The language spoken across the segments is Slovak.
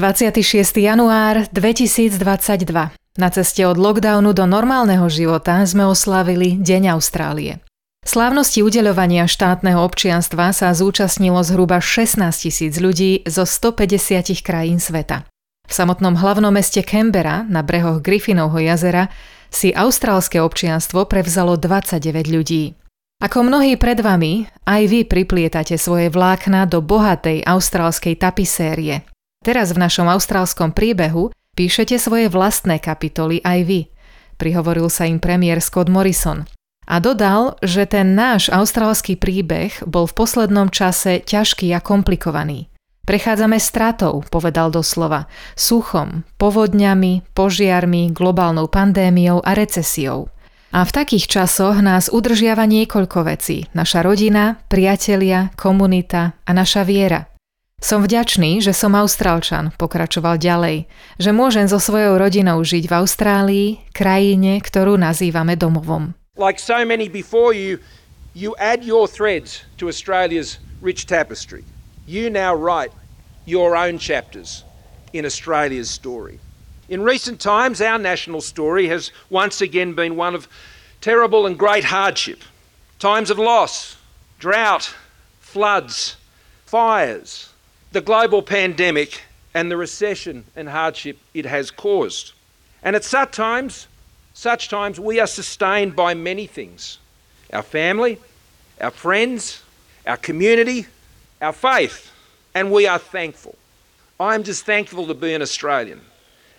26. január 2022. Na ceste od lockdownu do normálneho života sme oslavili Deň Austrálie. Slávnosti udeľovania štátneho občianstva sa zúčastnilo zhruba 16 tisíc ľudí zo 150 krajín sveta. V samotnom hlavnom meste Canberra na brehoch Griffinovho jazera si austrálske občianstvo prevzalo 29 ľudí. Ako mnohí pred vami, aj vy priplietate svoje vlákna do bohatej austrálskej tapisérie, Teraz v našom austrálskom príbehu píšete svoje vlastné kapitoly aj vy, prihovoril sa im premiér Scott Morrison. A dodal, že ten náš austrálsky príbeh bol v poslednom čase ťažký a komplikovaný. Prechádzame stratou, povedal doslova, suchom, povodňami, požiarmi, globálnou pandémiou a recesiou. A v takých časoch nás udržiava niekoľko vecí. Naša rodina, priatelia, komunita a naša viera. Som vďačný, že som Austrálčan, pokračoval ďalej, že môžem so svojou rodinou žiť v Austrálii, krajine, ktorú nazývame domovom. Like so many before you, you add your threads to Australia's rich tapestry. You now write your own chapters in Australia's story. In recent times, our national story has once again been one of terrible and great hardship. Times of loss, drought, floods, fires, the global pandemic and the recession and hardship it has caused. And at such times, such times we are sustained by many things. Our family, our friends, our community, our faith, and we are thankful. I'm just thankful to be an Australian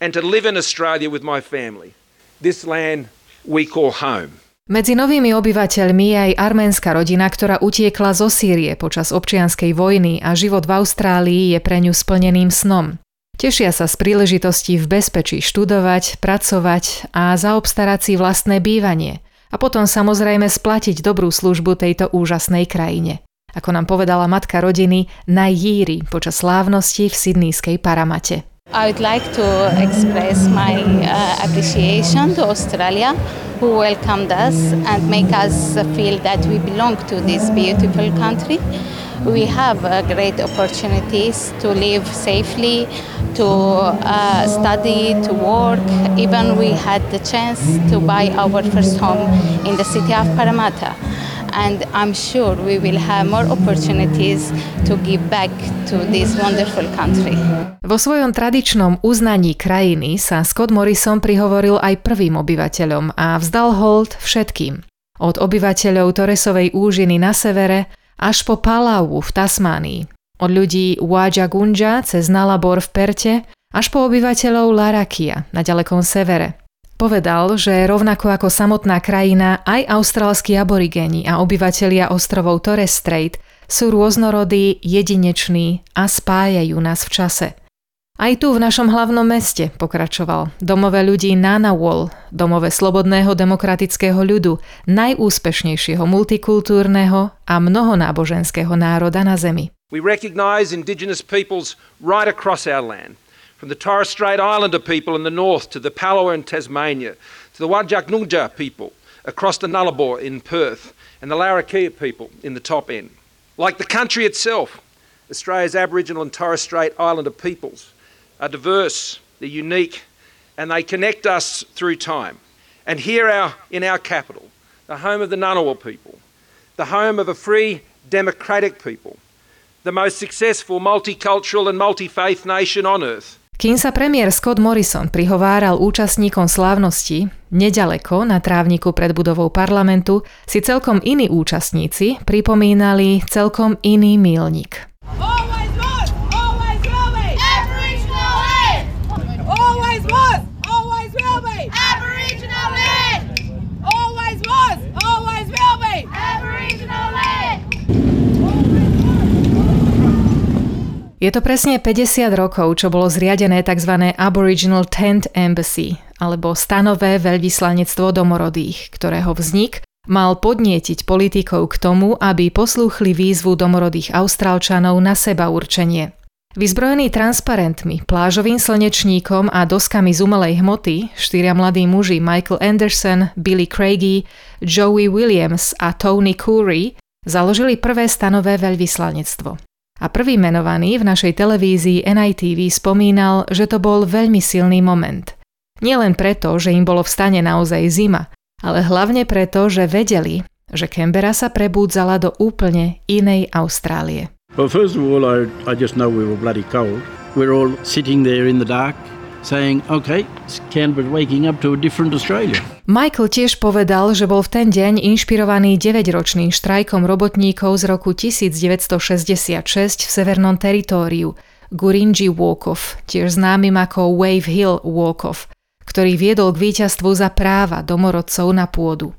and to live in Australia with my family, this land we call home. Medzi novými obyvateľmi je aj arménska rodina, ktorá utiekla zo Sýrie počas občianskej vojny a život v Austrálii je pre ňu splneným snom. Tešia sa z príležitosti v bezpečí študovať, pracovať a zaobstarať si vlastné bývanie a potom samozrejme splatiť dobrú službu tejto úžasnej krajine. Ako nám povedala matka rodiny Najjíri počas slávnosti v sydnýskej Paramate. I would like to express my uh, appreciation to Australia who welcomed us and make us feel that we belong to this beautiful country. We have uh, great opportunities to live safely, to uh, study, to work. Even we had the chance to buy our first home in the city of Parramatta. And I'm sure we will have more opportunities to give back to this wonderful country. Vo svojom tradičnom uznaní krajiny sa Scott Morrison prihovoril aj prvým obyvateľom a vzdal hold všetkým. Od obyvateľov Toresovej úžiny na severe až po Palau v Tasmánii. Od ľudí Waja Gunja cez Nalabor v Perte až po obyvateľov Larakia na ďalekom severe – Povedal, že rovnako ako samotná krajina, aj austrálsky aborigéni a obyvatelia ostrovov Torres Strait sú rôznorodí, jedineční a spájajú nás v čase. Aj tu v našom hlavnom meste, pokračoval, domové ľudí Nanawol, domové slobodného demokratického ľudu, najúspešnejšieho multikultúrneho a mnohonáboženského národa na Zemi. We recognize indigenous peoples right across our land. From the Torres Strait Islander people in the north to the Palawa in Tasmania, to the Wajak Nungja people across the Nullarbor in Perth, and the Larrakia people in the top end. Like the country itself, Australia's Aboriginal and Torres Strait Islander peoples are diverse, they're unique, and they connect us through time. And here our, in our capital, the home of the Ngunnawal people, the home of a free democratic people, the most successful multicultural and multi faith nation on earth, Kým sa premiér Scott Morrison prihováral účastníkom slávnosti, nedaleko na trávniku pred budovou parlamentu si celkom iní účastníci pripomínali celkom iný mílnik. Always always will be. Aboriginal land. Always was, always will be. Aboriginal land. Always was, always will be. Aboriginal land. Je to presne 50 rokov, čo bolo zriadené tzv. Aboriginal Tent Embassy, alebo stanové veľvyslanectvo domorodých, ktorého vznik mal podnietiť politikov k tomu, aby poslúchli výzvu domorodých Austrálčanov na seba určenie. Vyzbrojení transparentmi, plážovým slnečníkom a doskami z umelej hmoty, štyria mladí muži Michael Anderson, Billy Craigie, Joey Williams a Tony Curry založili prvé stanové veľvyslanectvo. A prvý menovaný v našej televízii NITV spomínal, že to bol veľmi silný moment. Nielen preto, že im bolo v stane naozaj zima, ale hlavne preto, že vedeli, že Canberra sa prebúdzala do úplne inej Austrálie. Well, first of all, I, I just know we were bloody cold. We're all sitting there in the dark saying, okay, Canberra's waking up to a different Australia. Michael tiež povedal, že bol v ten deň inšpirovaný 9-ročným štrajkom robotníkov z roku 1966 v Severnom teritóriu, Gurinji Walk-off, tiež známym ako Wave Hill Walk-off, ktorý viedol k víťazstvu za práva domorodcov na pôdu.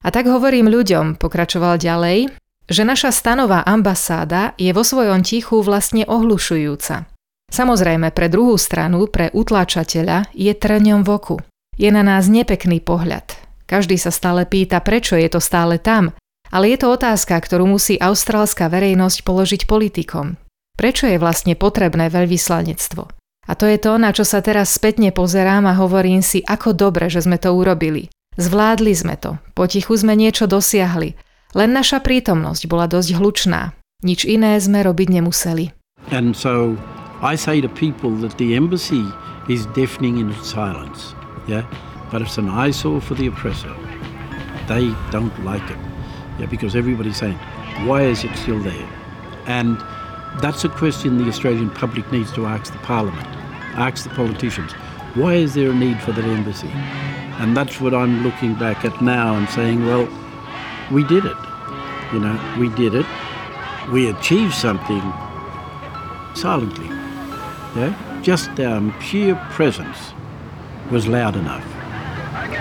A tak hovorím ľuďom, pokračoval ďalej, že naša stanová ambasáda je vo svojom tichu vlastne ohlušujúca. Samozrejme, pre druhú stranu, pre utláčateľa, je trňom v oku. Je na nás nepekný pohľad. Každý sa stále pýta, prečo je to stále tam, ale je to otázka, ktorú musí austrálska verejnosť položiť politikom. Prečo je vlastne potrebné veľvyslanectvo? A to je to, na čo sa teraz spätne pozerám a hovorím si, ako dobre, že sme to urobili. Zvládli sme to, potichu sme niečo dosiahli, len naša prítomnosť bola dosť hlučná. Nič iné sme robiť nemuseli. And so I say to people that the embassy is deafening in its silence. Yeah? But it's an eyesore for the oppressor. They don't like it. Yeah, because everybody's saying, why is it still there? And that's a question the Australian public needs to ask the Parliament, ask the politicians. Why is there a need for that embassy? And that's what I'm looking back at now and saying, well, we did it. You know, we did it. We achieved something silently. Yeah? Just our sheer presence was loud enough.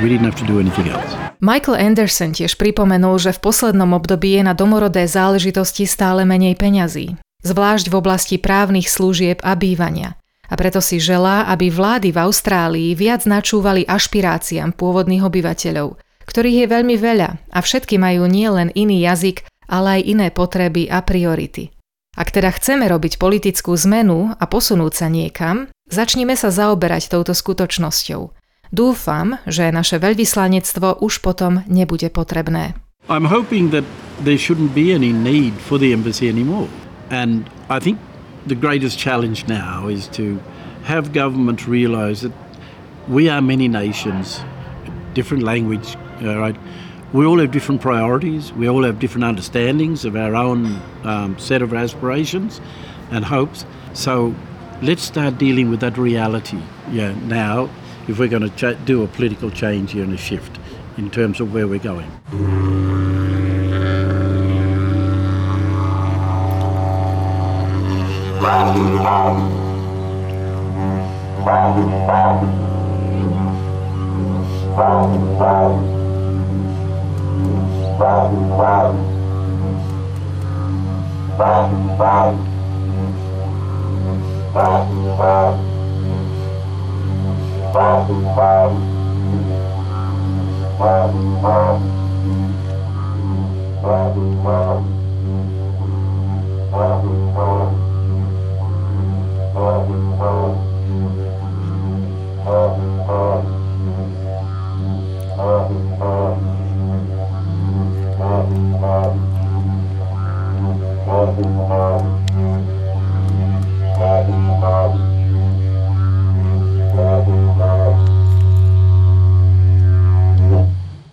We didn't have to do anything else. Michael Anderson tiež pripomenul, že v poslednom období je na domorodé záležitosti stále menej peňazí, zvlášť v oblasti právnych služieb a bývania. A preto si želá, aby vlády v Austrálii viac načúvali ašpiráciám pôvodných obyvateľov, ktorých je veľmi veľa a všetky majú nielen iný jazyk, ale aj iné potreby a priority. Ak teda chceme robiť politickú zmenu a posunúť sa niekam, začnime sa zaoberať touto skutočnosťou. Dúfam, že naše veľvyslanectvo už potom nebude potrebné. I'm hoping that there shouldn't be any need for the embassy anymore. And I think the greatest challenge now is to have government realise that we are many nations, different language, uh, right? We all have different priorities, we all have different understandings of our own um, set of aspirations and hopes. So let's start dealing with that reality yeah, now if we're going to ch- do a political change here and a shift in terms of where we're going. vào vào vào vào vào vào vào vào vào vào vào vào vào vào vào vào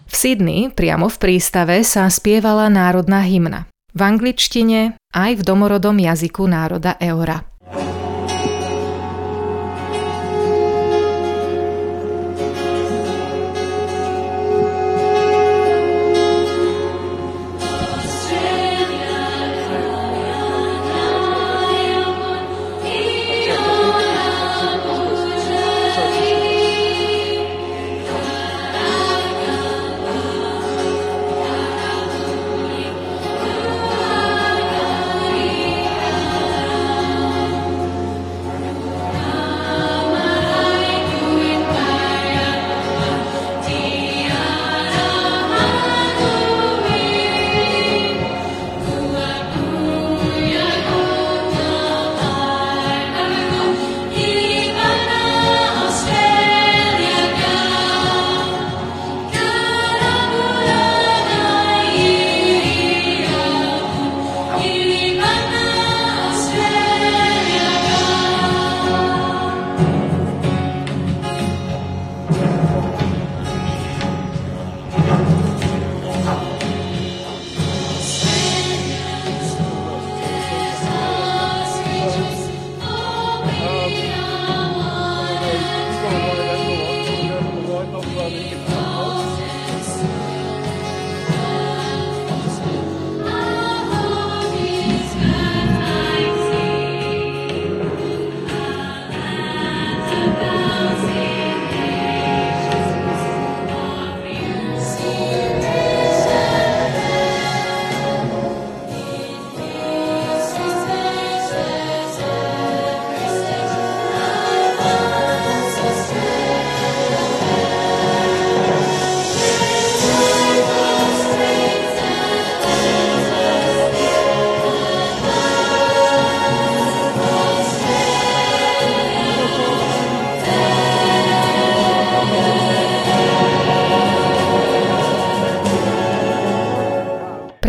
V Sydney, priamo v prístave, sa spievala národná hymna. V angličtine aj v domorodom jazyku národa Eora.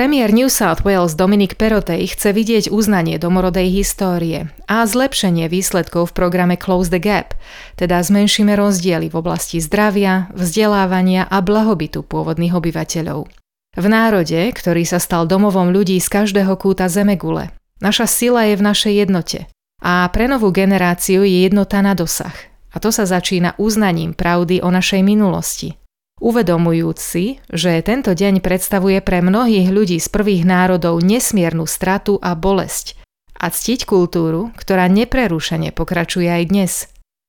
Premiér New South Wales Dominic Perotej chce vidieť uznanie domorodej histórie a zlepšenie výsledkov v programe Close the Gap, teda zmenšíme rozdiely v oblasti zdravia, vzdelávania a blahobytu pôvodných obyvateľov. V národe, ktorý sa stal domovom ľudí z každého kúta Zemegule. Naša sila je v našej jednote. A pre novú generáciu je jednota na dosah. A to sa začína uznaním pravdy o našej minulosti, Uvedomujúc si, že tento deň predstavuje pre mnohých ľudí z prvých národov nesmiernu stratu a bolesť a ctiť kultúru, ktorá neprerušene pokračuje aj dnes.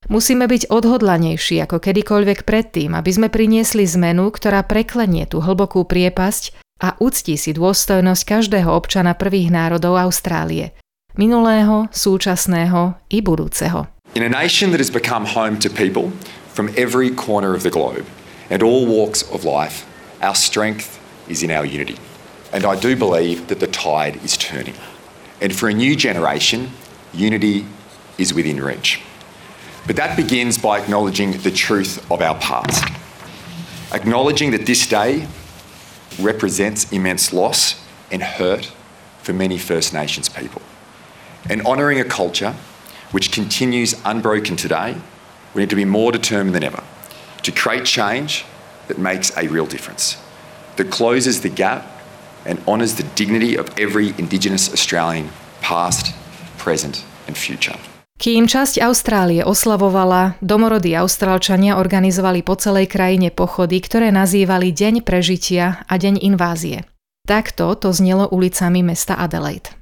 Musíme byť odhodlanejší ako kedykoľvek predtým, aby sme priniesli zmenu, ktorá preklenie tú hlbokú priepasť a uctí si dôstojnosť každého občana prvých národov Austrálie. Minulého, súčasného i budúceho. In a nation that has become home to people from every corner of the globe, and all walks of life, our strength is in our unity. And I do believe that the tide is turning. And for a new generation, unity is within reach. But that begins by acknowledging the truth of our past. Acknowledging that this day represents immense loss and hurt for many First Nations people. And honouring a culture which continues unbroken today, we need to be more determined than ever to create change that makes a real difference, that closes the gap and honours the dignity of every Indigenous Australian, past, present, and future. Kým časť Austrálie oslavovala, domorodí Austrálčania organizovali po celej krajine pochody, ktoré nazývali Deň prežitia a Deň invázie. Takto to znelo ulicami mesta Adelaide.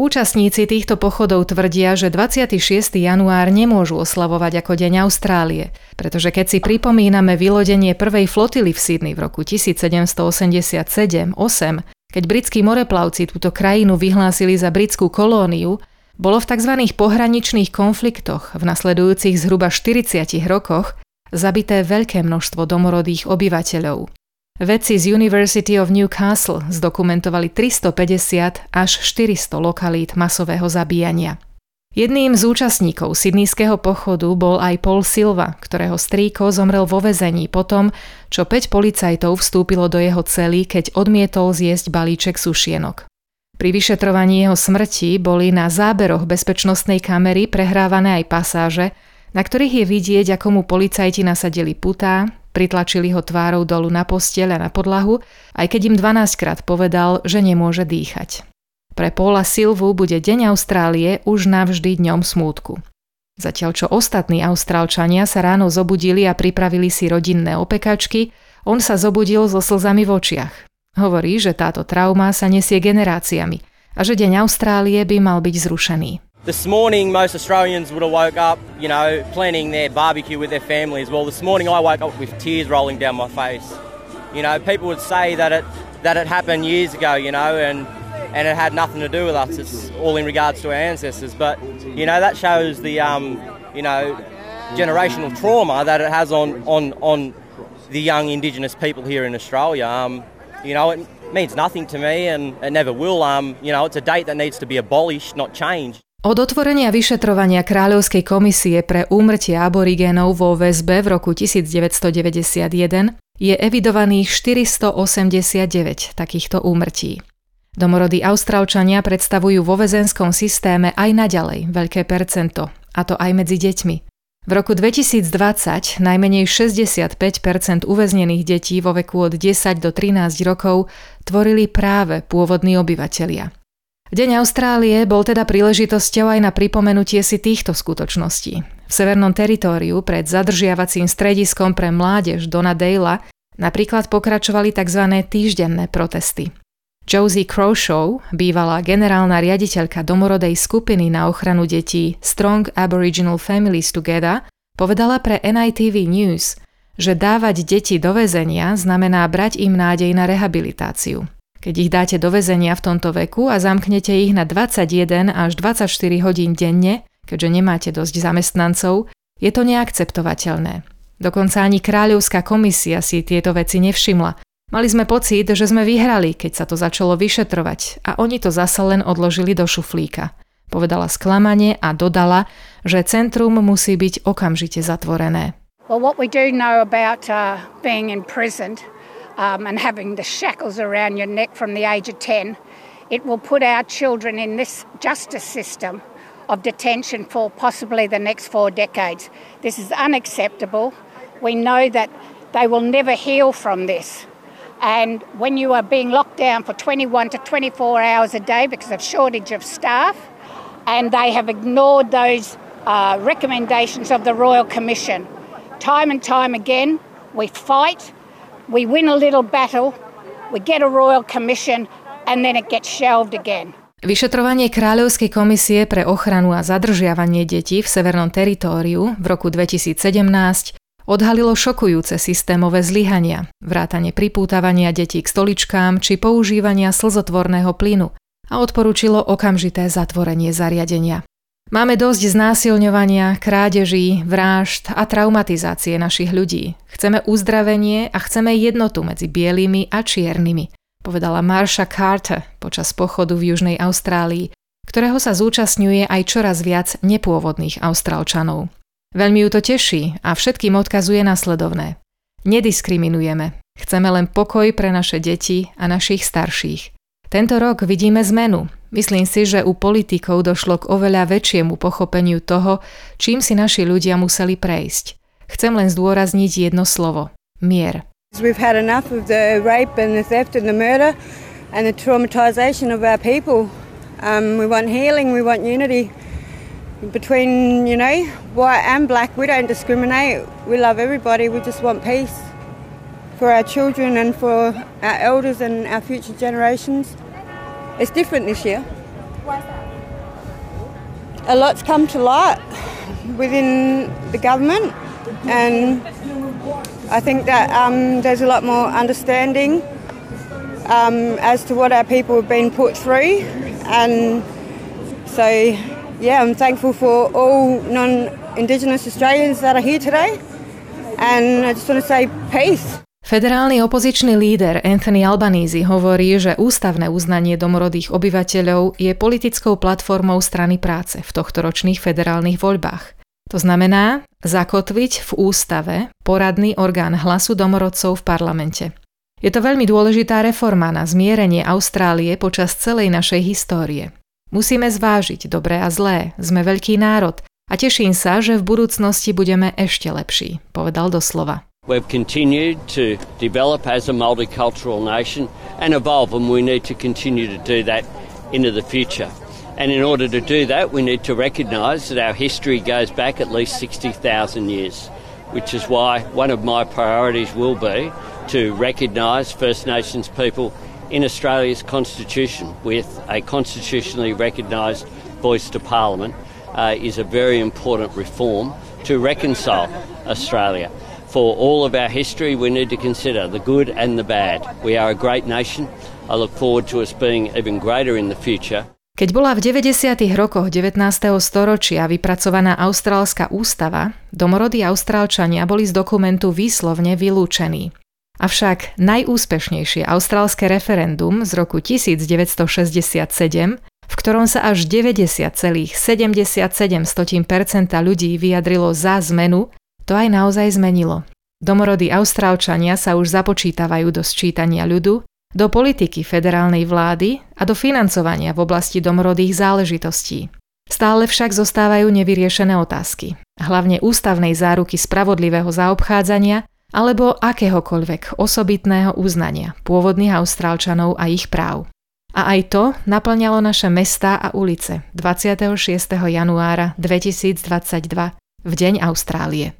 Účastníci týchto pochodov tvrdia, že 26. január nemôžu oslavovať ako Deň Austrálie, pretože keď si pripomíname vylodenie prvej flotily v Sydney v roku 1787-8, keď britskí moreplavci túto krajinu vyhlásili za britskú kolóniu, bolo v tzv. pohraničných konfliktoch v nasledujúcich zhruba 40 rokoch zabité veľké množstvo domorodých obyvateľov. Vedci z University of Newcastle zdokumentovali 350 až 400 lokalít masového zabíjania. Jedným z účastníkov sydneyského pochodu bol aj Paul Silva, ktorého strýko zomrel vo vezení potom, čo 5 policajtov vstúpilo do jeho cely, keď odmietol zjesť balíček sušienok. Pri vyšetrovaní jeho smrti boli na záberoch bezpečnostnej kamery prehrávané aj pasáže, na ktorých je vidieť, ako mu policajti nasadili putá, Pritlačili ho tvárou dolu na posteľ a na podlahu, aj keď im 12 krát povedal, že nemôže dýchať. Pre Paula Silvu bude Deň Austrálie už navždy dňom smútku. Zatiaľ čo ostatní Austrálčania sa ráno zobudili a pripravili si rodinné opekačky, on sa zobudil so slzami v očiach. Hovorí, že táto trauma sa nesie generáciami a že Deň Austrálie by mal byť zrušený. This morning, most Australians would have woke up, you know, planning their barbecue with their families. Well, this morning I woke up with tears rolling down my face. You know, people would say that it that it happened years ago, you know, and and it had nothing to do with us. It's all in regards to our ancestors. But you know, that shows the um, you know, generational trauma that it has on on on the young Indigenous people here in Australia. Um, you know, it means nothing to me, and it never will. Um, you know, it's a date that needs to be abolished, not changed. Od otvorenia vyšetrovania Kráľovskej komisie pre úmrtie aborigénov vo väzbe v roku 1991 je evidovaných 489 takýchto úmrtí. Domorodí Austrálčania predstavujú vo väzenskom systéme aj naďalej veľké percento, a to aj medzi deťmi. V roku 2020 najmenej 65% uväznených detí vo veku od 10 do 13 rokov tvorili práve pôvodní obyvatelia – Deň Austrálie bol teda príležitosťou aj na pripomenutie si týchto skutočností. V severnom teritóriu pred zadržiavacím strediskom pre mládež Dona Dale napríklad pokračovali tzv. týždenné protesty. Josie Crowshaw, bývalá generálna riaditeľka domorodej skupiny na ochranu detí Strong Aboriginal Families Together, povedala pre NITV News, že dávať deti do väzenia znamená brať im nádej na rehabilitáciu. Keď ich dáte do väzenia v tomto veku a zamknete ich na 21 až 24 hodín denne, keďže nemáte dosť zamestnancov, je to neakceptovateľné. Dokonca ani kráľovská komisia si tieto veci nevšimla. Mali sme pocit, že sme vyhrali, keď sa to začalo vyšetrovať a oni to zasa len odložili do šuflíka. Povedala sklamanie a dodala, že centrum musí byť okamžite zatvorené. Well, what we do know about uh, being imprisoned um, and having the shackles around your neck from the age of 10, it will put our children in this justice system of detention for possibly the next four decades. This is unacceptable. We know that they will never heal from this. And when you are being locked down for 21 to 24 hours a day because of shortage of staff, and they have ignored those uh, recommendations of the Royal Commission, time and time again, we fight, we win a little battle, we get a Royal Commission, and then it gets shelved again. Vyšetrovanie Kráľovskej komisie pre ochranu a zadržiavanie detí v Severnom teritóriu v roku 2017 odhalilo šokujúce systémové zlyhania, vrátane pripútavania detí k stoličkám či používania slzotvorného plynu a odporúčilo okamžité zatvorenie zariadenia. Máme dosť znásilňovania, krádeží, vražd a traumatizácie našich ľudí. Chceme uzdravenie a chceme jednotu medzi bielými a čiernymi, povedala Marsha Carter počas pochodu v Južnej Austrálii, ktorého sa zúčastňuje aj čoraz viac nepôvodných Austrálčanov. Veľmi ju to teší a všetkým odkazuje nasledovné. Nediskriminujeme. Chceme len pokoj pre naše deti a našich starších. Tento rok vidíme zmenu. Myslím si, že u politikov došlo k oveľa väčšiemu pochopeniu toho, čím si naši ľudia museli prejsť. Chcem len zdôrazniť jedno slovo. Mier. We've had enough of the rape and the theft and the murder and the traumatization of our people. Um, we want healing, we want unity between, you know, white and black. We don't discriminate. We love everybody. We just want peace for our children and for our elders and our future generations. It's different this year. A lot's come to light within the government, and I think that um, there's a lot more understanding um, as to what our people have been put through, and so yeah, I'm thankful for all non-Indigenous Australians that are here today, and I just want to say peace. Federálny opozičný líder Anthony Albanese hovorí, že ústavné uznanie domorodých obyvateľov je politickou platformou strany práce v tohtoročných federálnych voľbách. To znamená zakotviť v ústave poradný orgán hlasu domorodcov v parlamente. Je to veľmi dôležitá reforma na zmierenie Austrálie počas celej našej histórie. Musíme zvážiť dobré a zlé, sme veľký národ a teším sa, že v budúcnosti budeme ešte lepší, povedal doslova. We've continued to develop as a multicultural nation and evolve, and we need to continue to do that into the future. And in order to do that, we need to recognise that our history goes back at least 60,000 years, which is why one of my priorities will be to recognise First Nations people in Australia's constitution with a constitutionally recognised voice to Parliament uh, is a very important reform to reconcile Australia. For all of our history, we need to consider the good and the bad. We are a great nation. I look forward to us being even greater in the future. Keď bola v 90. rokoch 19. storočia vypracovaná Austrálska ústava, domorodí Austrálčania boli z dokumentu výslovne vylúčení. Avšak najúspešnejšie austrálske referendum z roku 1967, v ktorom sa až 90,77% ľudí vyjadrilo za zmenu, to aj naozaj zmenilo. Domorodí Austrálčania sa už započítavajú do sčítania ľudu, do politiky federálnej vlády a do financovania v oblasti domorodých záležitostí. Stále však zostávajú nevyriešené otázky, hlavne ústavnej záruky spravodlivého zaobchádzania alebo akéhokoľvek osobitného uznania pôvodných Austrálčanov a ich práv. A aj to naplňalo naše mestá a ulice 26. januára 2022 v Deň Austrálie.